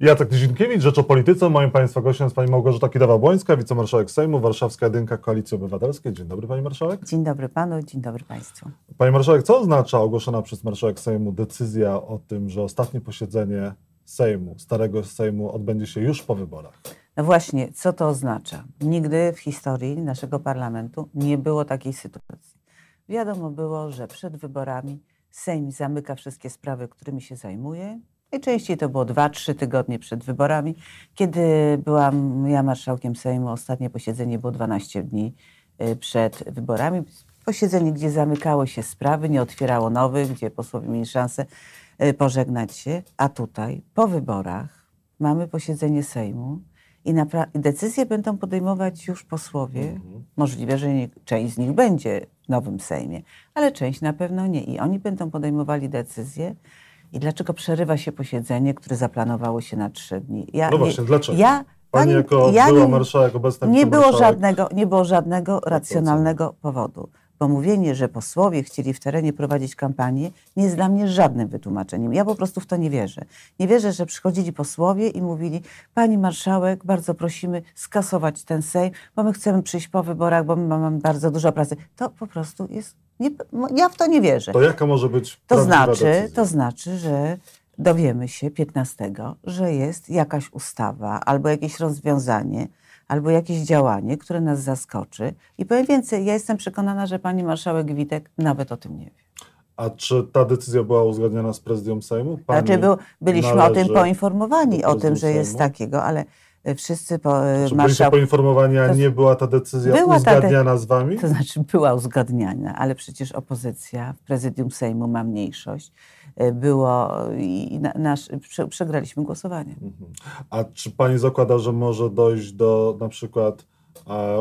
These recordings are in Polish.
Jacek Nizinkiewicz, Rzecz o Polityce. Moim Państwa gościem jest Pani Małgorzata Kidawa-Błońska, wicemarszałek Sejmu, Warszawska Jedynka Koalicji Obywatelskiej. Dzień dobry Pani Marszałek. Dzień dobry Panu, dzień dobry Państwu. Pani Marszałek, co oznacza ogłoszona przez Marszałek Sejmu decyzja o tym, że ostatnie posiedzenie Sejmu, starego Sejmu odbędzie się już po wyborach? No właśnie, co to oznacza? Nigdy w historii naszego parlamentu nie było takiej sytuacji. Wiadomo było, że przed wyborami Sejm zamyka wszystkie sprawy, którymi się zajmuje. Najczęściej to było 2-3 tygodnie przed wyborami. Kiedy byłam ja marszałkiem Sejmu, ostatnie posiedzenie było 12 dni y, przed wyborami. Posiedzenie, gdzie zamykało się sprawy, nie otwierało nowych, gdzie posłowie mieli szansę y, pożegnać się. A tutaj, po wyborach, mamy posiedzenie Sejmu i decyzje będą podejmować już posłowie. Mhm. Możliwe, że nie, część z nich będzie w nowym Sejmie, ale część na pewno nie. I oni będą podejmowali decyzje. I dlaczego przerywa się posiedzenie, które zaplanowało się na trzy dni? Ja, no właśnie, dlaczego? Ja, Pani, Pani jako ja była marszałek, obecna nie było żadnego, Nie było żadnego racjonalnego powodu. Bo mówienie, że posłowie chcieli w terenie prowadzić kampanię, nie jest dla mnie żadnym wytłumaczeniem. Ja po prostu w to nie wierzę. Nie wierzę, że przychodzili posłowie i mówili: Pani marszałek, bardzo prosimy skasować ten Sejm, bo my chcemy przyjść po wyborach, bo my mamy bardzo dużo pracy. To po prostu jest. Nie, ja w to nie wierzę. To jaka może być to znaczy, decyzja? To znaczy, że dowiemy się 15, że jest jakaś ustawa albo jakieś rozwiązanie, albo jakieś działanie, które nas zaskoczy. I powiem więcej, ja jestem przekonana, że pani marszałek Witek nawet o tym nie wie. A czy ta decyzja była uzgodniona z prezydium Sejmu? Pani znaczy, był, byliśmy o tym poinformowani, o tym, że Sejmu? jest takiego, ale wszyscy po, e, czy marszał... poinformowani, a nie była ta decyzja była uzgadniana ta de... z wami? To znaczy była uzgadniana, ale przecież opozycja w prezydium Sejmu ma mniejszość. E, było i nasz, przegraliśmy głosowanie. Mhm. A czy pani zakłada, że może dojść do na przykład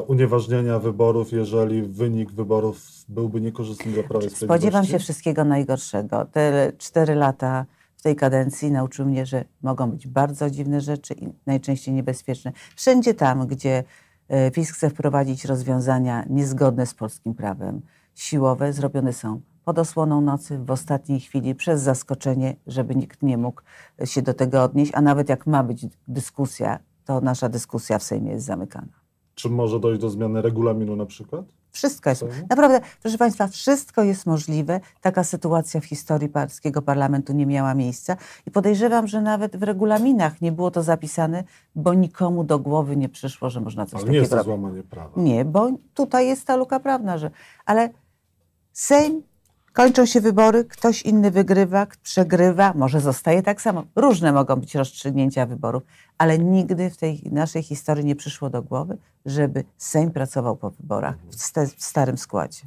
unieważnienia wyborów, jeżeli wynik wyborów byłby niekorzystny dla Prawa i Sprawiedliwości? Spodziewam się wszystkiego najgorszego. Te cztery lata w tej kadencji nauczyły mnie, że mogą być bardzo dziwne rzeczy i najczęściej niebezpieczne. Wszędzie tam, gdzie e, PiS chce wprowadzić rozwiązania niezgodne z polskim prawem, siłowe, zrobione są pod osłoną nocy, w ostatniej chwili, przez zaskoczenie, żeby nikt nie mógł się do tego odnieść, a nawet jak ma być dyskusja, to nasza dyskusja w Sejmie jest zamykana. Czy może dojść do zmiany regulaminu na przykład? Wszystko jest. Naprawdę, proszę Państwa, wszystko jest możliwe. Taka sytuacja w historii polskiego parlamentu nie miała miejsca i podejrzewam, że nawet w regulaminach nie było to zapisane, bo nikomu do głowy nie przyszło, że można coś Ale takiego nie jest to złamanie prawa. Nie, bo tutaj jest ta luka prawna, że. Ale Sejm Kończą się wybory, ktoś inny wygrywa, przegrywa, może zostaje tak samo. Różne mogą być rozstrzygnięcia wyborów, ale nigdy w tej naszej historii nie przyszło do głowy, żeby Sejm pracował po wyborach w, starym składzie.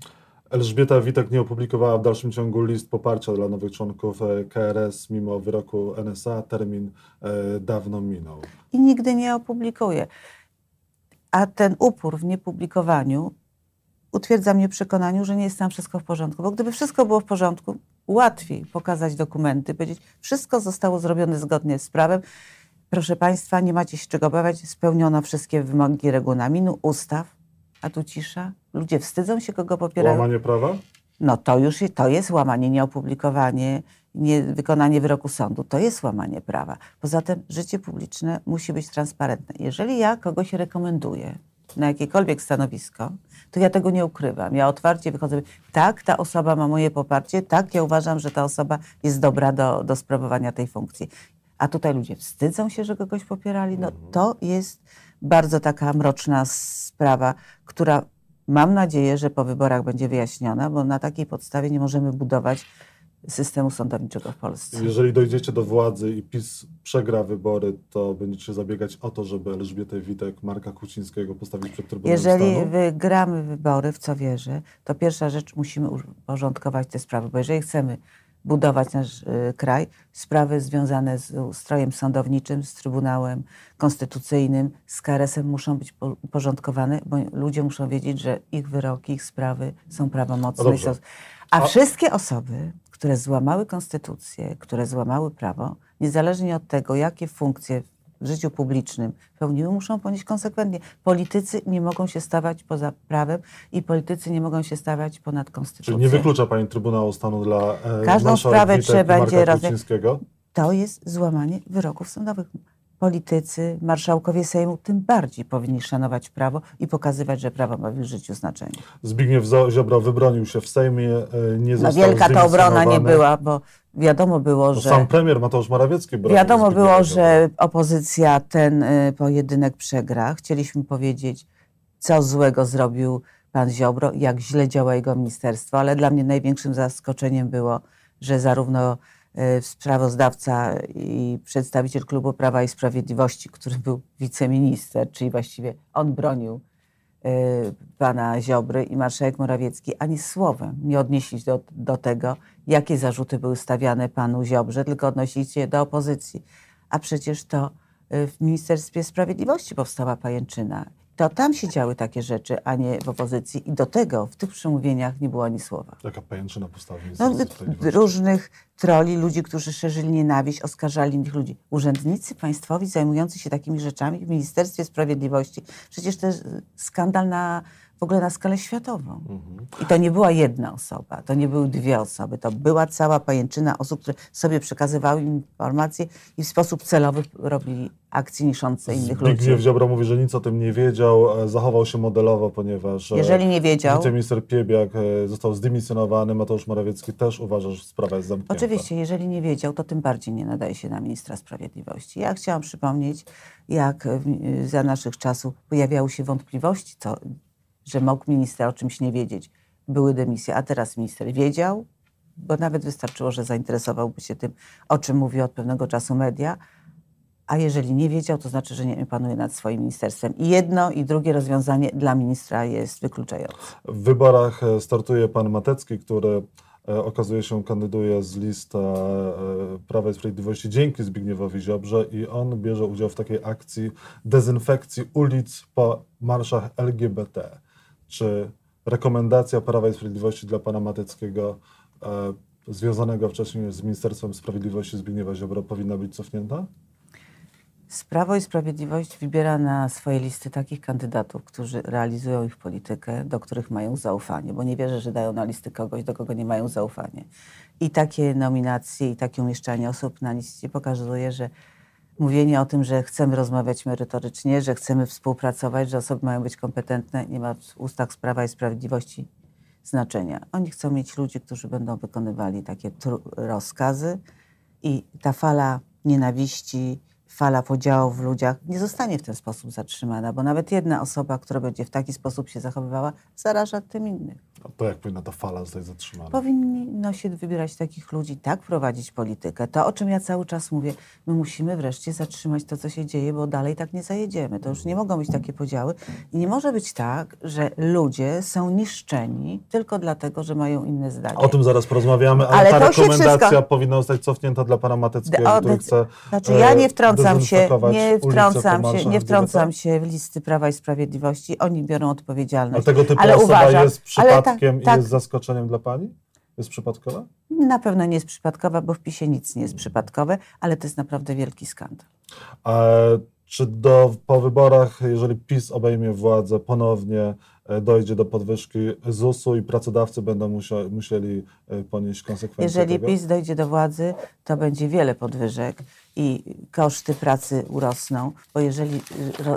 Elżbieta Witek nie opublikowała w dalszym ciągu list poparcia dla nowych członków e, KRS mimo wyroku NSA. Termin e, dawno minął. I nigdy nie opublikuje. A ten upór w niepublikowaniu utwierdza mnie w przekonaniu, że nie jest tam wszystko w porządku. Bo gdyby wszystko było w porządku, łatwiej pokazać dokumenty, powiedzieć, wszystko zostało zrobione zgodnie z prawem. Proszę Państwa, nie macie się czego obawiać, spełniono wszystkie wymogi regulaminu, ustaw, a tu cisza. Ludzie wstydzą się, kogo popierają. Łamanie prawa? No to już to jest łamanie, nieopublikowanie, nie wykonanie wyroku sądu. To jest łamanie prawa. Poza tym życie publiczne musi być transparentne. Jeżeli ja kogoś rekomenduję, na jakiekolwiek stanowisko, to ja tego nie ukrywam. Ja otwarcie wychodzę, tak, ta osoba ma moje poparcie, tak, ja uważam, że ta osoba jest dobra do, do sprawowania tej funkcji. A tutaj ludzie wstydzą się, że kogoś popierali. No to jest bardzo taka mroczna sprawa, która mam nadzieję, że po wyborach będzie wyjaśniona, bo na takiej podstawie nie możemy budować systemu sądowniczego w Polsce. Jeżeli dojdziecie do władzy i PiS przegra wybory, to będziecie zabiegać o to, żeby Elżbietę Witek, Marka Kucińskiego postawić przed Trybunałem Jeżeli Stanu? wygramy wybory, w co wierzę, to pierwsza rzecz musimy uporządkować te sprawy, bo jeżeli chcemy budować nasz y, kraj, sprawy związane z ustrojem sądowniczym, z Trybunałem Konstytucyjnym, z KRS-em muszą być uporządkowane, bo ludzie muszą wiedzieć, że ich wyroki, ich sprawy są prawomocne. No a, A wszystkie osoby, które złamały konstytucję, które złamały prawo, niezależnie od tego, jakie funkcje w życiu publicznym pełniły, muszą ponieść konsekwentnie. Politycy nie mogą się stawać poza prawem i politycy nie mogą się stawiać ponad konstytucją. Czyli nie wyklucza Pani Trybunału Stanu dla e, Każdą sprawę trzeba będzie rozwiązać. To jest złamanie wyroków sądowych. Politycy, marszałkowie Sejmu tym bardziej powinni szanować prawo i pokazywać, że prawo ma w życiu znaczenie. Zbigniew Ziobro wybronił się w Sejmie, e, nie No został wielka ta obrona nie była, bo wiadomo było, No że... Sam premier Mateusz Morawiecki bronił Wiadomo było, że opozycja ten y, pojedynek przegra. Chcieliśmy powiedzieć, co złego zrobił pan Ziobro, jak źle działa jego ministerstwo, ale dla mnie największym zaskoczeniem było, że zarówno sprawozdawca i przedstawiciel klubu Prawa i Sprawiedliwości, który był wiceminister, czyli właściwie on bronił y, pana Ziobry i marszałek Morawiecki ani słowem nie odnieśli się do, do tego, jakie zarzuty były stawiane panu Ziobrze, tylko odnosili się do opozycji. A przecież to y, w Ministerstwie Sprawiedliwości powstała pajęczyna. To tam się działy takie rzeczy, a nie w opozycji. I do tego w tych przemówieniach nie było ani słowa. Jaka pajęczyna postawi No, różnych troli, ludzi, którzy szerzyli nienawiść, oskarżali innych ludzi. Urzędnicy państwowi zajmujący się takimi rzeczami w Ministerstwie Sprawiedliwości, przecież to jest skandal na, w ogóle na skalę światową. Mhm. I to nie była jedna osoba, to nie były dwie osoby, to była cała pajęczyna osób, które sobie przekazywały informacje i w sposób celowy robili akcje niszące innych Zbigniew ludzi. Ziobro mówi, że nic o tym nie wiedział, e, zachował się modelowo, ponieważ e, Jeżeli nie wiedział, wiceminister Piebiak e, został zdymisjonowany, Mateusz Morawiecki też uważa, że sprawa jest zamknięta. Oczywiście, jeżeli nie wiedział, to tym bardziej nie nadaje się na ministra sprawiedliwości. Ja chciałam przypomnieć, jak za naszych czasów pojawiały się wątpliwości, co, że mógł minister o czymś nie wiedzieć. Były dymisje, a teraz minister wiedział, bo nawet wystarczyło, że zainteresowałby się tym, o czym mówi od pewnego czasu media. A jeżeli nie wiedział, to znaczy, że nie panuje nad swoim ministerstwem. I jedno, i drugie rozwiązanie dla ministra jest wykluczające. W wyborach e, startuje pan Matecki, który e, okazuje się kandyduje z list e, Prawa i Sprawiedliwości dzięki Zbigniewowi Ziobrze i on bierze udział w takiej akcji dezynfekcji ulic po marszach LGBT. Czy rekomendacja Prawa i Sprawiedliwości dla pana Mateckiego e, związanego wcześniej z Ministerstwem Sprawiedliwości Zbigniewa Ziobro powinna być cofnięta? Prawo i Sprawiedliwość wybiera na swoje listy takich kandydatów, którzy realizują ich politykę, do których mają zaufanie, bo nie wierzę, że dają na listy kogoś, do kogo nie mają zaufania. I takie nominacje i takie umieszczanie osób na liście pokazuje, że mówienie o tym, że chcemy rozmawiać merytorycznie, że chcemy współpracować, że osoby mają być kompetentne, nie ma w ustach z Prawa i Sprawiedliwości znaczenia. Oni chcą mieć ludzi, którzy będą wykonywali takie rozkazy i ta fala nienawiści, fala podziałów w ludziach nie zostanie w ten sposób zatrzymana, bo nawet jedna osoba, która będzie w taki sposób się zachowywała, zaraża tym innych. A To jak powinna ta fala zostać zatrzymana? Powinni no, się wybierać takich ludzi, tak prowadzić politykę. To, o czym ja cały czas mówię, my musimy wreszcie zatrzymać to, co się dzieje, bo dalej tak nie zajedziemy. To już nie mogą być takie podziały. I nie może być tak, że ludzie są niszczeni tylko dlatego, że mają inne zdanie. O tym zaraz porozmawiamy, ale, Ale ta rekomendacja wszystko- powinna zostać cofnięta dla pana Mateckiego, O, który chce Znaczy ja e, nie wtrącam się, nie wtrącam się, nie wtrącam LGBT. się w listy Prawa i Sprawiedliwości. Oni biorą odpowiedzialność. Ale tego typu Ale osoba uważam- jest tak- przypadkiem i tak. jest zaskoczeniem dla pani? Jest przypadkowa? Na pewno nie jest przypadkowa, bo w PiSie nic nie jest przypadkowe, ale to jest naprawdę wielki skandal. A czy do, po wyborach, jeżeli PiS obejmie władzę, ponownie e, dojdzie do podwyżki ZUS-u i pracodawcy będą musieli e, ponieść konsekwencje Jeżeli tego? PiS dojdzie do władzy, to będzie wiele podwyżek i koszty pracy urosną, bo jeżeli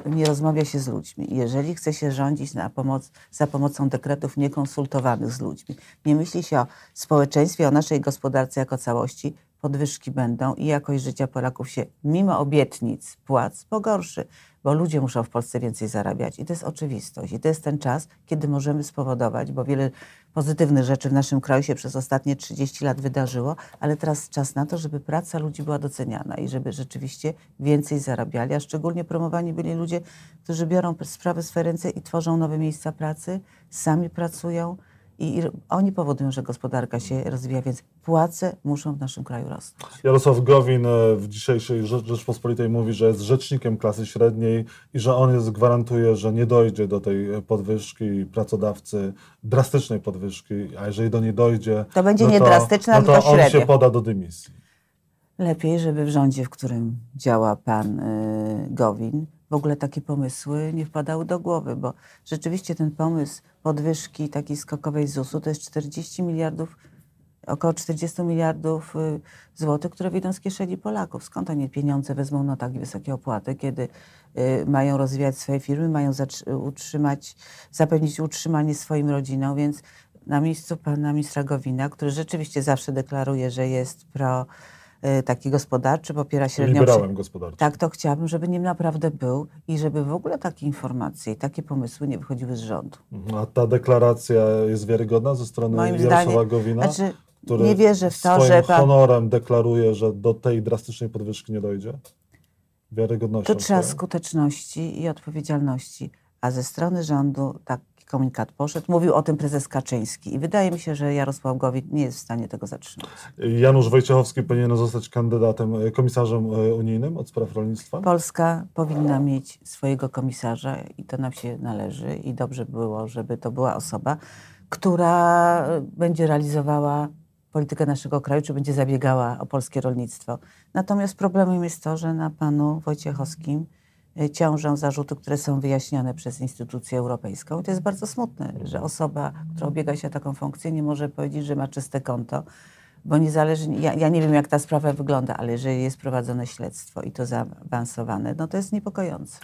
y, nie rozmawia się z ludźmi, jeżeli chce się rządzić na pomoc, za pomocą dekretów niekonsultowanych z ludźmi, nie myśli się o społeczeństwie, o naszej gospodarce jako całości, podwyżki będą i jakość życia Polaków się mimo obietnic płac pogorszy, bo ludzie muszą w Polsce więcej zarabiać i to jest oczywistość. I to jest ten czas, kiedy możemy spowodować, bo wiele pozytywnych rzeczy w naszym kraju się przez ostatnie 30 lat wydarzyło, ale teraz czas na to, żeby praca ludzi była doceniana i żeby rzeczywiście więcej zarabiali, a szczególnie promowani byli ludzie, którzy biorą sprawy w swoje ręce i tworzą nowe miejsca pracy, sami pracują i, oni powodują, że gospodarka się rozwija, więc płace muszą w naszym kraju rosnąć. Jarosław Gowin e, w dzisiejszej Rze- Rzeczpospolitej mówi, że jest rzecznikiem klasy średniej i że on jest, gwarantuje, że nie dojdzie do tej e, podwyżki pracodawcy, drastycznej podwyżki, a jeżeli do niej dojdzie, To będzie no nie to, drastyczna, no to tylko on się poda do dymisji. Lepiej, żeby w rządzie, w którym działa pan y, Gowin, w ogóle takie pomysły nie wpadały do głowy, bo rzeczywiście ten pomysł podwyżki takiej skokowej ZUS-u to jest 40 miliardów około 40 miliardów y, złotych, które wyjdą z kieszeni Polaków. Skąd oni pieniądze wezmą na tak wysokie opłaty, kiedy y, mają rozwijać swoje firmy, mają utrzymać, zapewnić utrzymanie swoim rodzinom, więc na miejscu pana ministra Gowina, który rzeczywiście zawsze deklaruje, że jest pro taki gospodarczy, popiera średnią... Liberałem gospodarczym. Tak, to chciałabym, żeby nim naprawdę był i żeby w ogóle takie informacje i takie pomysły nie wychodziły z rządu. A ta deklaracja jest wiarygodna ze strony Moim Jarosława zdaniem, Gowina? Znaczy, który nie wierzę w to, że pan... honorem deklaruje, że do tej drastycznej podwyżki nie dojdzie? Wiarygodnością. To trzeba skuteczności i odpowiedzialności. A ze strony rządu taki komunikat poszedł. Mówił o tym prezes Kaczyński i wydaje mi się, że Jarosław Gowin nie jest w stanie tego zatrzymać. Janusz Wojciechowski powinien zostać kandydatem, e, komisarzem e, unijnym od spraw rolnictwa? Polska powinna mieć swojego komisarza i to nam się należy i dobrze było, żeby to była osoba, która będzie realizowała politykę naszego kraju, czy będzie zabiegała o polskie rolnictwo. Natomiast problemem jest to, że na panu Wojciechowskim e, ciążą zarzuty, które są wyjaśniane przez instytucję europejską. I to jest bardzo smutne, że osoba, która ubiega się o taką funkcję, nie może powiedzieć, że ma czyste konto, bo niezależnie, ja, ja nie wiem, jak ta sprawa wygląda, ale jeżeli jest prowadzone śledztwo i to zaawansowane, no to jest niepokojące.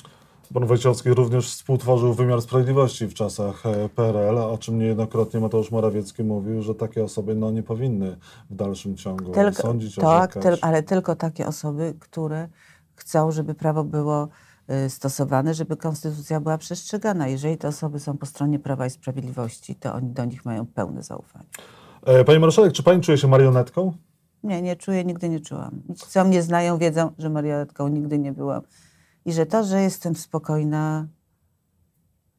Pan Wojciechowski również współtworzył wymiar sprawiedliwości w czasach e, PRL, o czym niejednokrotnie Mateusz Morawiecki mówił, że takie osoby no, nie powinny w dalszym ciągu tylko, sądzić, tak, tyl, ale tylko takie osoby, które chcą, żeby prawo było stosowane, żeby konstytucja była przestrzegana. Jeżeli te osoby są po stronie Prawa i Sprawiedliwości, to oni do nich mają pełne zaufanie. E, Pani marszałek, czy pani czuje się marionetką? Nie, nie czuję, nigdy nie czułam. Ci, co mnie znają, wiedzą, że marionetką nigdy nie byłam i że to, że jestem spokojna,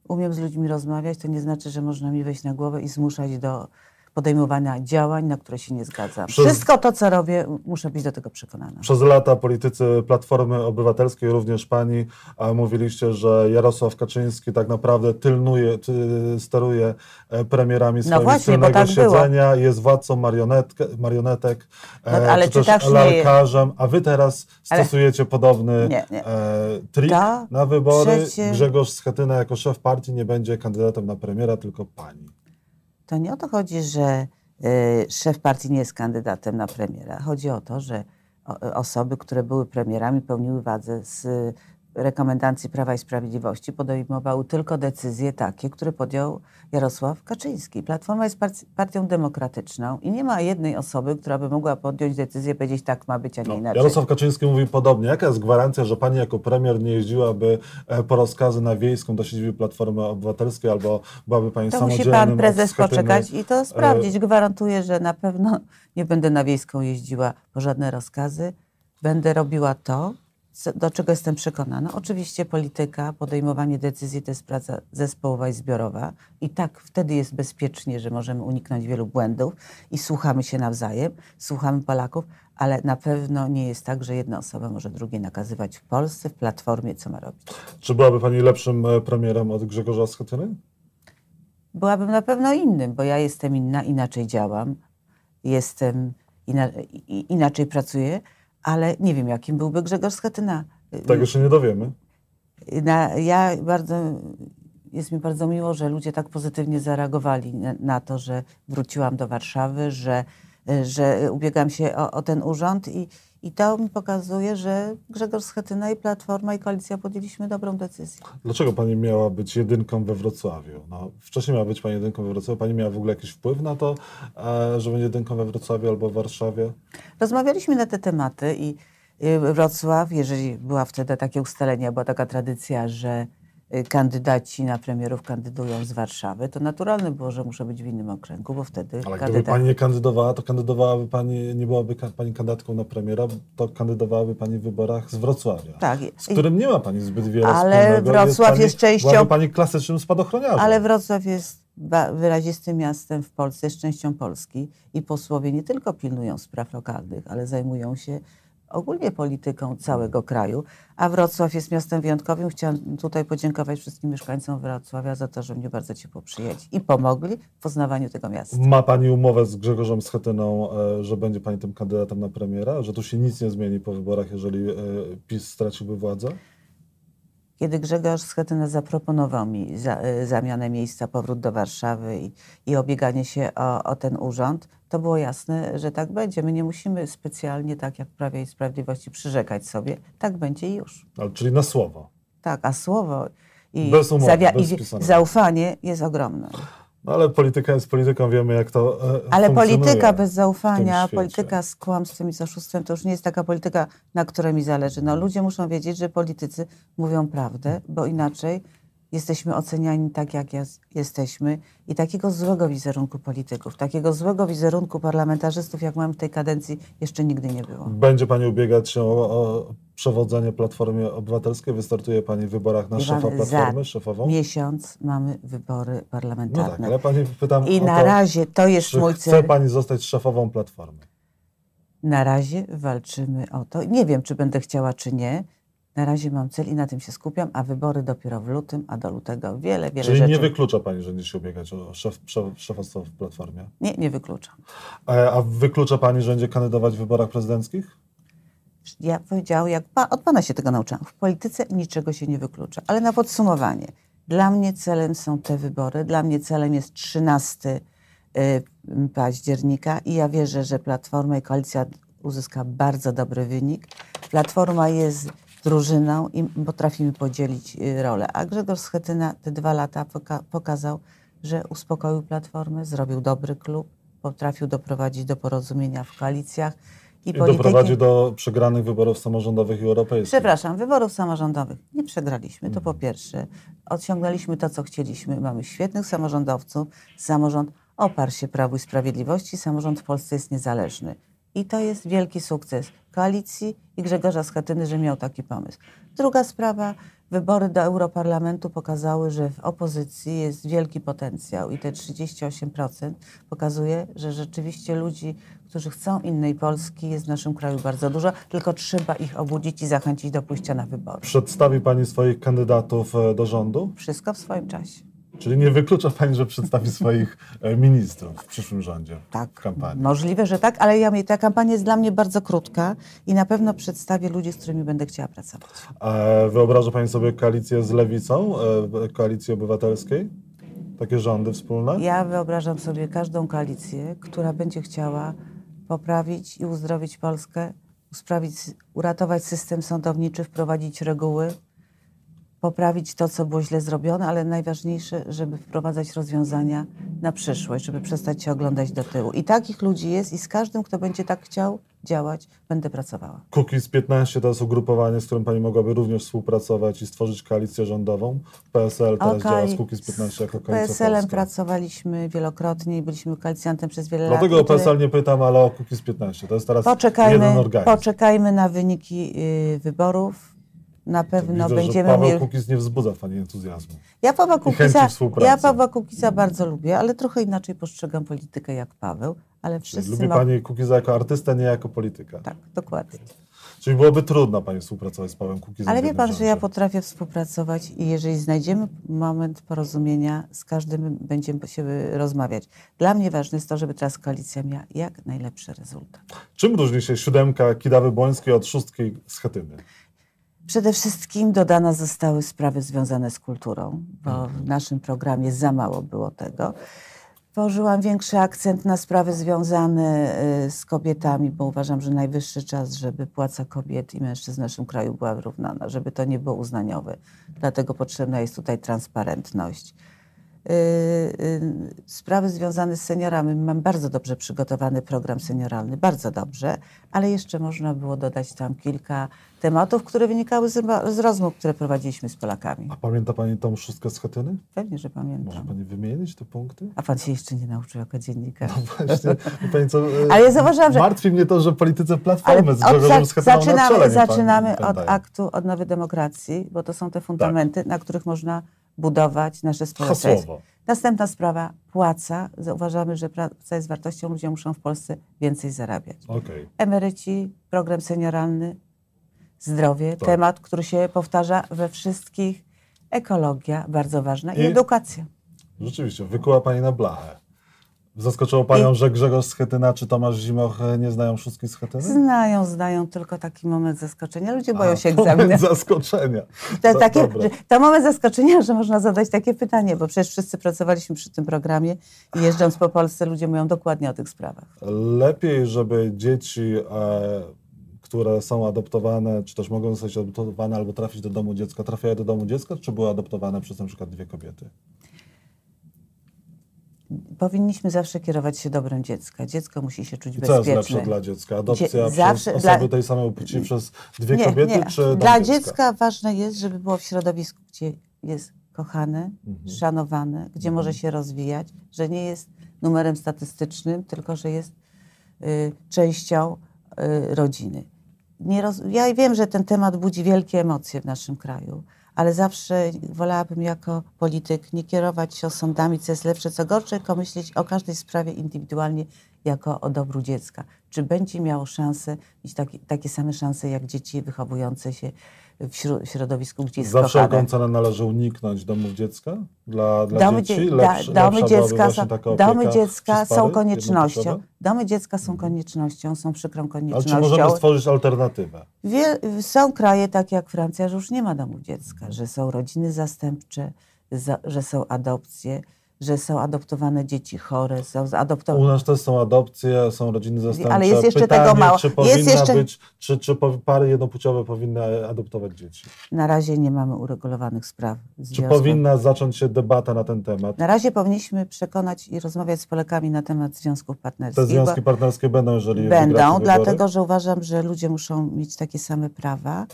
umiem z ludźmi rozmawiać, to nie znaczy, że można mi wejść na głowę i zmuszać do podejmowania działań, na które się nie zgadzam. Przez, Wszystko to, co robię, muszę być do tego przekonana. Przez lata politycy Platformy Obywatelskiej, również pani, mówiliście, że Jarosław Kaczyński tak naprawdę tylnuje, ty, steruje e, premierami no swoimi no właśnie, tak siedzenia, było. jest władcą marionetek, no, e, ale czy, czy też tak lalkarzem, a wy teraz stosujecie ale... podobny nie, nie. E, trik to na wybory. Przecie... Grzegorz Schetyna jako szef partii nie będzie kandydatem na premiera, tylko pani to nie o to chodzi, że y, szef partii nie jest kandydatem na premiera. Chodzi o to, że osoby, które były premierami, pełniły władzę z rekomendacji Prawa i Sprawiedliwości podejmowały tylko decyzje takie, które podjął Jarosław Kaczyński. Platforma jest partią demokratyczną i nie ma jednej osoby, która by mogła podjąć decyzję, powiedzieć tak ma być, a nie no, inaczej. Jarosław Kaczyński mówi podobnie. Jaka jest gwarancja, że pani jako premier nie jeździłaby e, po rozkazy na wiejską do siedziby Platformy Obywatelskiej albo byłaby pani to samodzielnym musi pan prezes poczekać i to sprawdzić. Gwarantuję, że na pewno nie będę na wiejską jeździła po żadne rozkazy. Będę robiła to, do czego jestem przekonana? Oczywiście polityka, podejmowanie decyzji to jest praca zespołowa i zbiorowa i tak wtedy jest bezpiecznie, że możemy uniknąć wielu błędów i słuchamy się nawzajem, słuchamy Polaków, ale na pewno nie jest tak, że jedna osoba może drugiej nakazywać w Polsce, w Platformie, co ma robić. Czy byłaby Pani lepszym e, premierem od Grzegorza Schetyny? Byłabym na pewno innym, bo ja jestem inna, inaczej działam, jestem, inaczej pracuję, ale nie wiem, jakim byłby Grzegorz Schetyna. Tego się nie dowiemy. Na, ja bardzo, jest mi bardzo miło, że ludzie tak pozytywnie zareagowali na, na to, że wróciłam do Warszawy, że, że ubiegam się o, o ten urząd i, i to mi pokazuje, że Grzegorz Schetyna i Platforma i Koalicja podjęliśmy dobrą decyzję. Dlaczego pani miała być jedynką we Wrocławiu? No, wcześniej miała być pani jedynką we Wrocławiu. Pani miała w ogóle jakiś wpływ na to, e, że będzie jedynką we Wrocławiu albo w Warszawie? Rozmawialiśmy na te tematy i Wrocław, jeżeli była wtedy takie ustalenia, była taka tradycja, że Y, kandydaci na premierów kandydują z Warszawy, to naturalne było, że muszę być w innym okręgu, bo wtedy Ale kandydat... gdyby pani nie kandydowała, to kandydowałaby pani, nie byłaby pani kandydatką na premiera, to kandydowałaby pani w wyborach z Wrocławia. Tak. Z którym nie ma pani zbyt wiele Ale wspólnego. Wrocław jest, jest częścią... Byłaby pani klasycznym spadochroniarzem. Ale Wrocław jest wyrazistym miastem w Polsce, jest częścią Polski i posłowie nie tylko pilnują spraw lokalnych, ale zajmują się ogólnie polityką całego kraju, a Wrocław jest miastem wyjątkowym. Chciałam tutaj podziękować wszystkim mieszkańcom Wrocławia za to, że mnie bardzo ciepło przyjęli i pomogli w poznawaniu tego miasta. Ma Pani umowę z Grzegorzem Schetyną, e, że będzie Pani tym kandydatem na premiera? Że tu się nic nie zmieni po wyborach, jeżeli e, PiS straciłby władzę? Kiedy Grzegorz Schetyna zaproponował mi za, y, zamianę miejsca, powrót do Warszawy i, i obieganie się o, o ten urząd, to było jasne, że tak będzie. My nie musimy specjalnie, tak jak Prawie i Sprawiedliwości, przyrzekać sobie. Tak będzie i już. Ale, czyli na słowo. Tak, a słowo i, umowy, i zaufanie jest ogromne. No ale polityka jest polityką, wiemy jak to e, Ale polityka bez zaufania, polityka z kłamstwem i z oszustwem, to już nie jest taka polityka, na której mi zależy. No, ludzie muszą wiedzieć, że politycy mówią prawdę, bo inaczej jesteśmy oceniani tak, jak jesteśmy. I takiego złego wizerunku polityków, takiego złego wizerunku parlamentarzystów, jak mam w tej kadencji, jeszcze nigdy nie było. Będzie Pani ubiegać się o, o przewodzenie Platformie Obywatelskiej? Wystartuje Pani w wyborach na Wie szefa pan, Platformy, szefową? Miesiąc mamy wybory No tak, parlamentarne. ale Pani pytam I na to, razie to jest mój chce cel. Pani zostać szefową Platformy? Na razie walczymy o to. Nie wiem, czy będę chciała, czy nie. Na razie mam cel i na tym się skupiam, a wybory dopiero w lutym, a do lutego wiele, wiele Czyli rzeczy. nie wyklucza Pani, że będzie się ubiegać o szef, szef, szefostwo w Platformie? nie, nie wykluczam. E, A wyklucza Pani, że będzie kandydować w wyborach prezydenckich? Ja powiedziałam, jak pa, od Pana się tego nauczyłam. W polityce niczego się nie wyklucza. Ale na podsumowanie. Dla mnie celem są te wybory. Dla mnie celem jest 13 y, października i ja wierzę, że Platforma i Koalicja uzyska bardzo dobry wynik. Platforma jest drużyną i potrafimy podzielić y, rolę. A Grzegorz Schetyna te dwa lata poka- pokazał, że uspokoił Platformę, zrobił dobry klub, potrafił doprowadzić do porozumienia w koalicjach. I, I polityki- doprowadzi do przegranych wyborów samorządowych i europejskich. Przepraszam, wyborów samorządowych nie przegraliśmy, to po pierwsze. Osiągnęliśmy to, co chcieliśmy. Mamy świetnych samorządowców. Samorząd oparł się Prawu i Sprawiedliwości. Samorząd w Polsce jest niezależny. I to jest wielki sukces koalicji i Grzegorza Schetyny, że miał taki pomysł. Druga sprawa, wybory do Europarlamentu pokazały, że w opozycji jest wielki potencjał i te 38% pokazuje, że rzeczywiście ludzi, którzy chcą innej Polski jest w naszym kraju bardzo dużo, tylko trzeba ich obudzić i zachęcić do pójścia na wybory. Przedstawi Pani swoich kandydatów e, do rządu? Wszystko w swoim czasie. Czyli nie wyklucza Pani, że przedstawi swoich e, ministrów w przyszłym rządzie Tak, w kampanii? możliwe, że tak, ale ja, ta kampania jest dla mnie bardzo krótka i na pewno przedstawię ludzi, z którymi będę chciała pracować. E, Wyobraża Pani sobie koalicję z Lewicą, e, koalicji obywatelskiej? Takie rządy wspólne? Ja wyobrażam sobie każdą koalicję, która będzie chciała poprawić i uzdrowić Polskę, usprawić, uratować system sądowniczy, wprowadzić reguły, poprawić to, co było źle zrobione, ale najważniejsze, żeby wprowadzać rozwiązania na przyszłość, żeby przestać się oglądać do tyłu. I takich ludzi jest i z każdym, kto będzie tak chciał działać, będę pracowała. Kukiz 15 to jest ugrupowanie, z którym Pani mogłaby również współpracować i stworzyć koalicję rządową. PSL teraz Okej. działa z Kukiz 15 jako koalicja PSL-em pracowaliśmy wielokrotnie i byliśmy koalicjantem przez wiele Dlatego lat. o i tyle- PSL nie pytam, ale o Kukiz 15. To jest teraz jeden Poczekajmy, organizm. poczekajmy na wyniki y, wyborów. Na pewno Widzę, będziemy że Paweł mieli. Kukiz nie wzbudza Pani entuzjazmu. Ja Pawła chęci Kukiza, ja Pawła Kukiza bardzo lubię, ale trochę inaczej postrzegam politykę jak Paweł. Ale wszyscy Lubi ma... Pani Kukiza jako artystę, nie jako polityka. Tak, dokładnie. Czyli byłoby trudno Pani współpracować z Pawłem Kukizem. Ale wie pan, że ja potrafię współpracować i jeżeli znajdziemy moment porozumienia, z każdym będziemy się rozmawiać. Dla mnie ważne jest to, żeby teraz koalicja miała jak najlepszy rezultat. Czym różni się siódemka Kidawy Błońskiej od szóstki Schetyny? Przede wszystkim dodane zostały sprawy związane z kulturą, bo Mhm. w naszym programie za mało było tego. Położyłam większy akcent na sprawy związane y, z kobietami, bo uważam, że najwyższy czas, żeby płaca kobiet i mężczyzn w naszym kraju była wyrównana, żeby to nie było uznaniowe. Dlatego potrzebna jest tutaj transparentność. Y, y, Sprawy związane z seniorami. Mam bardzo dobrze przygotowany program senioralny, bardzo dobrze, ale jeszcze można było dodać tam kilka tematów, które wynikały z, z rozmów, które prowadziliśmy z Polakami. A pamięta Pani tą szóstkę Schetyny? Pewnie, że Może pamiętam. Pani wymienić te punkty? A pan się jeszcze nie nauczył jako dziennikarz. Właśnie, wie pani co, e, Ale ja zauważyłam, że- Martwi mnie to, że politycy Ale Platformy z od, Grzegorzem za, Schetyną na czele zaczynamy, zaczynamy od aktu odnowy demokracji, bo to są te fundamenty, na których można budować nasze społeczeństwo. Następna sprawa, płaca. Uważamy, że praca jest wartością, ludzie muszą w Polsce więcej zarabiać. Okej. Emeryci, program senioralny, zdrowie, Tak. temat, który się powtarza we wszystkich, ekologia, bardzo ważna, i, I- edukacja. Rzeczywiście, wykuła Pani na blachę. Zaskoczyło Panią, że Grzegorz Schetyna czy Tomasz Zimoch e, nie znają szóstki Schetyny? Znają, znają tylko taki moment zaskoczenia. Ludzie boją A, się moment egzaminu. zaskoczenia. To, takie, że- to moment zaskoczenia, że można zadać takie pytanie, bo przecież wszyscy pracowaliśmy przy tym programie i jeżdżąc po Polsce ludzie mówią dokładnie o tych sprawach. Lepiej, żeby dzieci, e, które są adoptowane, czy też mogą zostać adoptowane albo trafić do domu dziecka, trafiają do domu dziecka, czy były adoptowane przez na przykład dwie kobiety? Powinniśmy zawsze kierować się dobrem dziecka. Dziecko musi się czuć I co jest bezpieczne. lepsze dla dziecka? Adopcja Dzie- przez zawsze osoby dla- tej samej płci przez dwie Nie, kobiety, nie. czy Dla dziecka? dziecka ważne jest, żeby było w środowisku, gdzie jest kochane, Mhm. szanowane, gdzie może się rozwijać, że nie jest numerem statystycznym, tylko że jest y, częścią y, rodziny. Nie roz... Ja wiem, że ten temat budzi wielkie emocje w naszym kraju, ale zawsze wolałabym jako polityk nie kierować się osądami, co jest lepsze, co gorsze, tylko myśleć o każdej sprawie indywidualnie jako o dobru dziecka. Czy będzie miało szansę, mieć taki, takie same szanse jak dzieci wychowujące się w środowisku, gdzie jest Za wszelką kochane. cenę należy uniknąć domów dziecka dla, dla Domy, dzieci? dzie- da, domy dziecka, są, domy dziecka są koniecznością. Domy dziecka są koniecznością, są przykrą Ale koniecznością. czy możemy stworzyć alternatywę? Wie, są kraje takie jak Francja, że już nie ma domów dziecka, że są rodziny zastępcze, za, że są adopcje, że są adoptowane dzieci chore, są U adoptowane. nas też są adopcje, są rodziny zastępcze. Ale jest jeszcze Pytanie, tego mało. Czy Jest powinna jeszcze- być, czy, czy pary jednopłciowe powinny adoptować dzieci? Na razie nie mamy uregulowanych spraw. Czy powinna zacząć się debata na ten temat? Na razie powinniśmy przekonać i rozmawiać z Polakami na temat związków Te partnerskich. związki bo- partnerskie będą, jeżeli Będą, dlatego że uważam, że ludzie muszą mieć takie same prawa,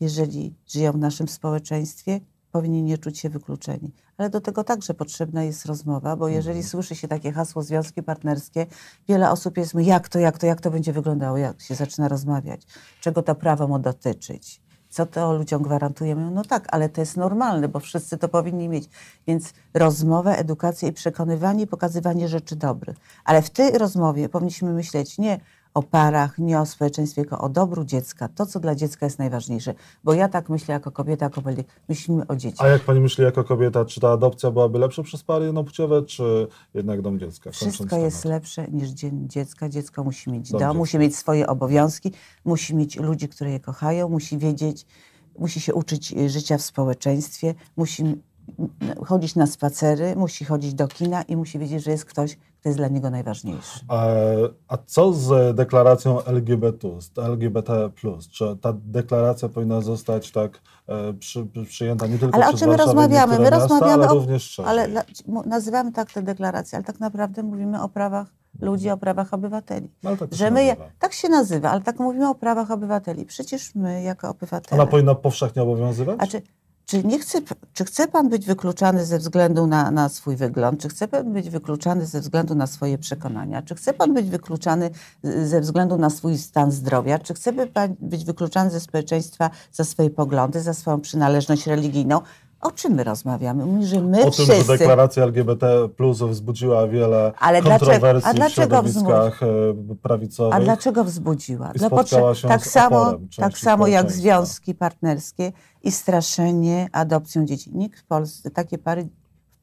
jeżeli żyją w naszym społeczeństwie, powinni nie czuć się wykluczeni. Ale do tego także potrzebna jest rozmowa, bo jeżeli Mhm. słyszy się takie hasło związki partnerskie, wiele osób jest, jak to, jak to, jak to będzie wyglądało, jak się zaczyna rozmawiać, czego to prawo ma dotyczyć. Co to ludziom gwarantuje? Mówią, No tak, ale to jest normalne, bo wszyscy to powinni mieć. Więc rozmowa, edukacja i przekonywanie, pokazywanie rzeczy dobrych. Ale w tej rozmowie powinniśmy myśleć nie o parach, nie o społeczeństwie, tylko o dobru dziecka. To, co dla dziecka jest najważniejsze. Bo ja tak myślę jako kobieta, jako polityk. Myślimy o dzieciach. A jak pani myśli jako kobieta, czy ta adopcja byłaby lepsza przez pary jednopłciowe, czy jednak dom dziecka? Wszystko jest lepsze niż dzień dziecka. Dziecko musi mieć Dom dom, musi mieć swoje obowiązki, musi mieć ludzi, które je kochają, musi wiedzieć, musi się uczyć y, życia w społeczeństwie, musi chodzić na spacery, musi chodzić do kina i musi wiedzieć, że jest ktoś, kto jest dla niego najważniejszy. A, a co z deklaracją LGBT, LGBT+. Czy ta deklaracja powinna zostać tak e, przy, przy- przyjęta nie tylko Ale o przez czym my rozmawiamy? My miasta, rozmawiamy ale o- również szerzej? Ale mu- nazywamy tak te deklaracje, ale tak naprawdę mówimy o prawach ludzi, o prawach obywateli. No, tak to Że się my, nazywa. tak się nazywa, ale tak mówimy o prawach obywateli. Przecież my jako obywatele... Ona powinna powszechnie obowiązywać? Czy, nie chce, czy chce pan być wykluczany ze względu na, na swój wygląd? Czy chce pan być wykluczany ze względu na swoje przekonania? Czy chce pan być wykluczany z- ze względu na swój stan zdrowia? Czy chce pan być wykluczany ze społeczeństwa za swoje poglądy, za swoją przynależność religijną? O czym my rozmawiamy? Mówi, że my o tym, wszyscy... że deklaracja LGBT wzbudziła wiele Ale kontrowersji a dlaczego w środowiskach e, prawicowych. A dlaczego wzbudziła? Potrzeb- się tak samo, tak samo jak związki partnerskie i straszenie adopcją dzieci. Nikt w Polsce, takie pary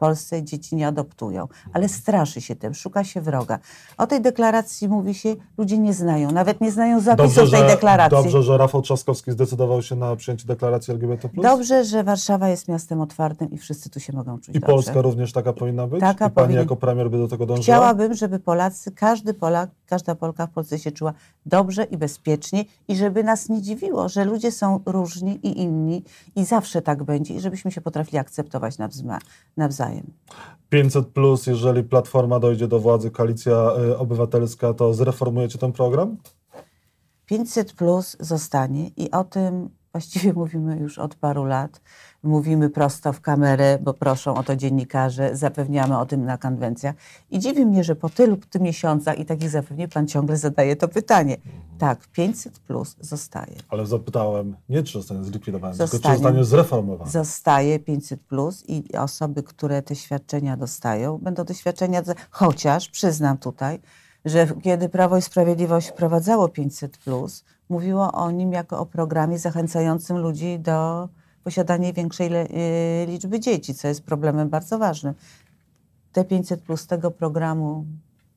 Polsce dzieci nie adoptują, ale straszy się tym, szuka się wroga. O tej deklaracji mówi się, ludzie nie znają, nawet nie znają zapisów Dobrze, tej że, deklaracji. dobrze, że Rafał Trzaskowski zdecydował się na przyjęcie deklaracji LGBT+. Dobrze, że Warszawa jest miastem otwartym i wszyscy tu się mogą czuć I dobrze. Polska również taka powinna być? Taka I pani powinien- jako premier by do tego dążyła? Chciałabym, żeby Polacy, każdy Polak, każda Polka w Polsce się czuła dobrze i bezpiecznie i żeby nas nie dziwiło, że ludzie są różni i inni i zawsze tak będzie i żebyśmy się potrafili akceptować nawzajem. 500 plus, jeżeli Platforma dojdzie do władzy, Koalicja y, Obywatelska, to zreformujecie ten program? 500 plus zostanie i o tym właściwie mówimy już od paru lat. Mówimy prosto w kamerę, bo proszą o to dziennikarze, zapewniamy o tym na konwencjach. I dziwi mnie, że po tylu ty miesiącach i takich zapewnień pan ciągle zadaje to pytanie. Tak, 500 plus zostaje. Ale zapytałem nie, czy zostanie zlikwidowany, tylko czy Zostanie. zostanie zreformowany. Zostaje 500 plus i osoby, które te świadczenia dostają, będą te świadczenia, chociaż przyznam tutaj, że kiedy Prawo i Sprawiedliwość wprowadzało 500 plus, mówiło o nim jako o programie zachęcającym ludzi do posiadania większej y, liczby dzieci, co jest problemem bardzo ważnym. Te 500 plus tego programu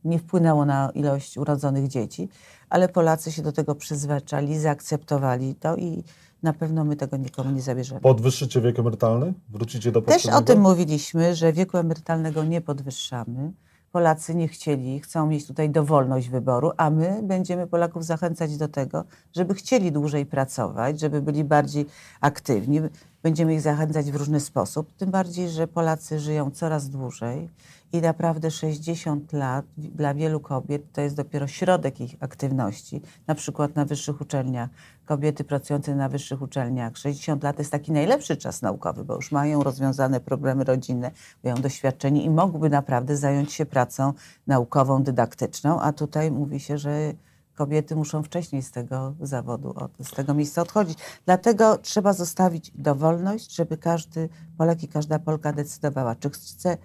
nie wpłynęło na ilość urodzonych dzieci, ale Polacy się do tego przyzwyczaili, zaakceptowali to i na pewno my tego nikomu nie zabierzemy. Podwyższycie wiek emerytalny? Wrócicie do Też poprzedniego? o tym mówiliśmy, że wieku emerytalnego nie podwyższamy. Polacy nie chcieli, chcą mieć tutaj dowolność wyboru, a my będziemy Polaków zachęcać do tego, żeby chcieli dłużej pracować, żeby byli bardziej aktywni. Będziemy ich zachęcać w różny sposób, tym bardziej, że Polacy żyją coraz dłużej i naprawdę 60 lat dla wielu kobiet to jest dopiero środek ich aktywności. Na przykład na wyższych uczelniach, kobiety pracujące na wyższych uczelniach, 60 lat to jest taki najlepszy czas naukowy, bo już mają rozwiązane problemy rodzinne, mają doświadczenie i mogłyby naprawdę zająć się pracą naukową, dydaktyczną, a tutaj mówi się, że kobiety muszą wcześniej z tego zawodu, od, z tego miejsca odchodzić. Dlatego trzeba zostawić dowolność, żeby każdy Polak i każda Polka decydowała, czy chce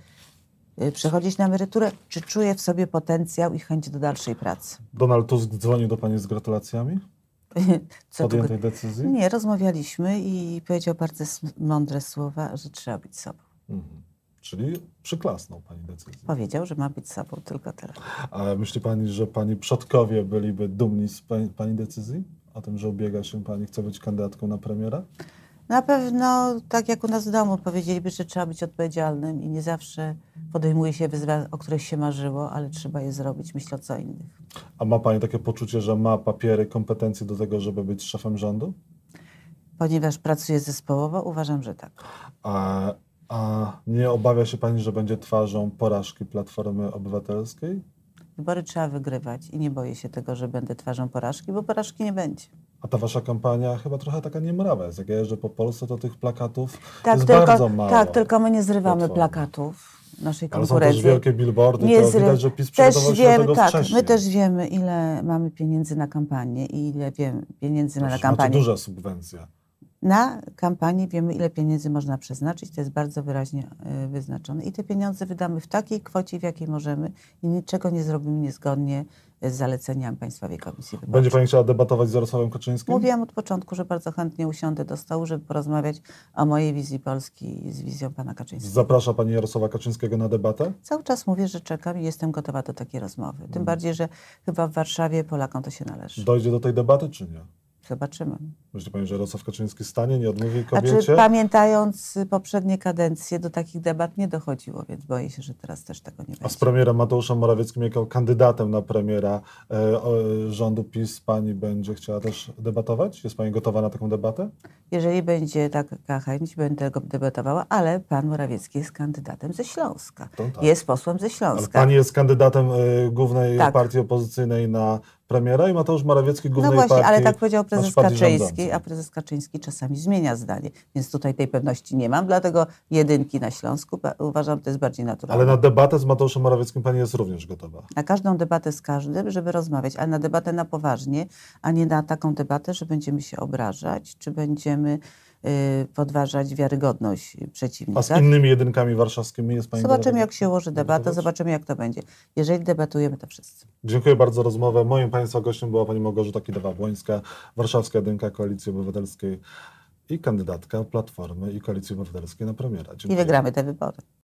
y, przechodzić na emeryturę, czy czuje w sobie potencjał i chęć do dalszej pracy. Donald Tusk dzwonił do Pani z gratulacjami Co podjętej decyzji? Nie, rozmawialiśmy i powiedział bardzo mądre słowa, że trzeba być sobą. Mhm. Czyli przyklasnął Pani decyzji. Powiedział, że ma być sobą tylko tyle. A myśli Pani, że Pani przodkowie byliby dumni z pani, pani decyzji? O tym, że ubiega się Pani, chce być kandydatką na premiera? Na pewno, tak jak u nas w domu, powiedzieliby, że trzeba być odpowiedzialnym i nie zawsze podejmuje się wyzwania, o których się marzyło, ale trzeba je zrobić, myślę o co innych. A ma Pani takie poczucie, że ma papiery, kompetencje do tego, żeby być szefem rządu? Ponieważ pracuję zespołowo, uważam, że tak. A, a nie obawia się Pani, że będzie twarzą porażki Platformy Obywatelskiej? Wybory trzeba wygrywać i nie boję się tego, że będę twarzą porażki, bo porażki nie będzie. A ta Wasza kampania chyba trochę taka niemrawa jest. Jak ja jeżdżę po Polsce, to tych plakatów Tak, jest tylko, bardzo mało. tak, tylko my nie zrywamy Platformy. plakatów naszej Ale są też konkurencji. wielkie billboardy, Nie to zry- widać, że PiS też się wiemy, tego tak, wcześniej. my też wiemy, ile mamy pieniędzy na kampanię i ile wiem, pieniędzy na Przecież kampanię. Macie duże subwencje. Na kampanię wiemy, ile pieniędzy można przeznaczyć, to jest bardzo wyraźnie y, wyznaczone. I te pieniądze wydamy w takiej kwocie, w jakiej możemy i niczego nie zrobimy niezgodnie z zaleceniami Państwowej Komisji Wyborczej. Będzie Pani chciała debatować z Jarosławem Kaczyńskim? Mówiłam od początku, że bardzo chętnie usiądę do stołu, żeby porozmawiać o mojej wizji Polski z wizją Pana Kaczyńskiego. Zaprasza Pani Jarosława Kaczyńskiego na debatę? Cały czas mówię, że czekam i jestem gotowa do takiej rozmowy. Tym bardziej, że chyba w Warszawie Polakom to się należy. Dojdzie do tej debaty, czy nie? Zobaczymy. Myśli Pani, że Jarosław Kaczyński stanie, nie odmówi Znaczy, kobiecie? pamiętając poprzednie kadencje, do takich debat nie dochodziło, więc boję się, że teraz też tego nie A z będzie. premierem Mateuszem Morawieckim jako kandydatem na premiera e, o, rządu PiS Pani będzie chciała też debatować? Jest Pani gotowa na taką debatę? Jeżeli będzie taka chęć, będę tego debatowała, ale pan Morawiecki jest kandydatem ze Śląska. To tak. Jest posłem ze Ale Śląska. Pani jest kandydatem e, głównej Tak. partii opozycyjnej na premiera i Mateusz Morawiecki No głównej właśnie, partii ale tak powiedział prezes Kaczyński, rządzącej. a prezes Kaczyński czasami zmienia zdanie, więc tutaj tej pewności nie mam, dlatego jedynki na Śląsku uważam, to jest bardziej naturalne. Ale na debatę z Mateuszem Morawieckim Pani jest również gotowa. Na każdą debatę z każdym, żeby rozmawiać, ale na debatę na poważnie, a nie na taką debatę, że będziemy się obrażać, czy będziemy podważać wiarygodność A z przeciwnika. innymi jedynkami warszawskimi jest Pani Zobaczymy, jak się ułoży debata, zobaczymy, jak to będzie. Jeżeli debatujemy, to wszyscy. Dziękuję bardzo za rozmowę. Moim Państwa gościem była Pani Małgorzata Kidawa-Błońska, Warszawska Jedynka Koalicji Obywatelskiej i kandydatka Platformy i Koalicji Obywatelskiej na premiera. I Dziękuję. wygramy te wybory.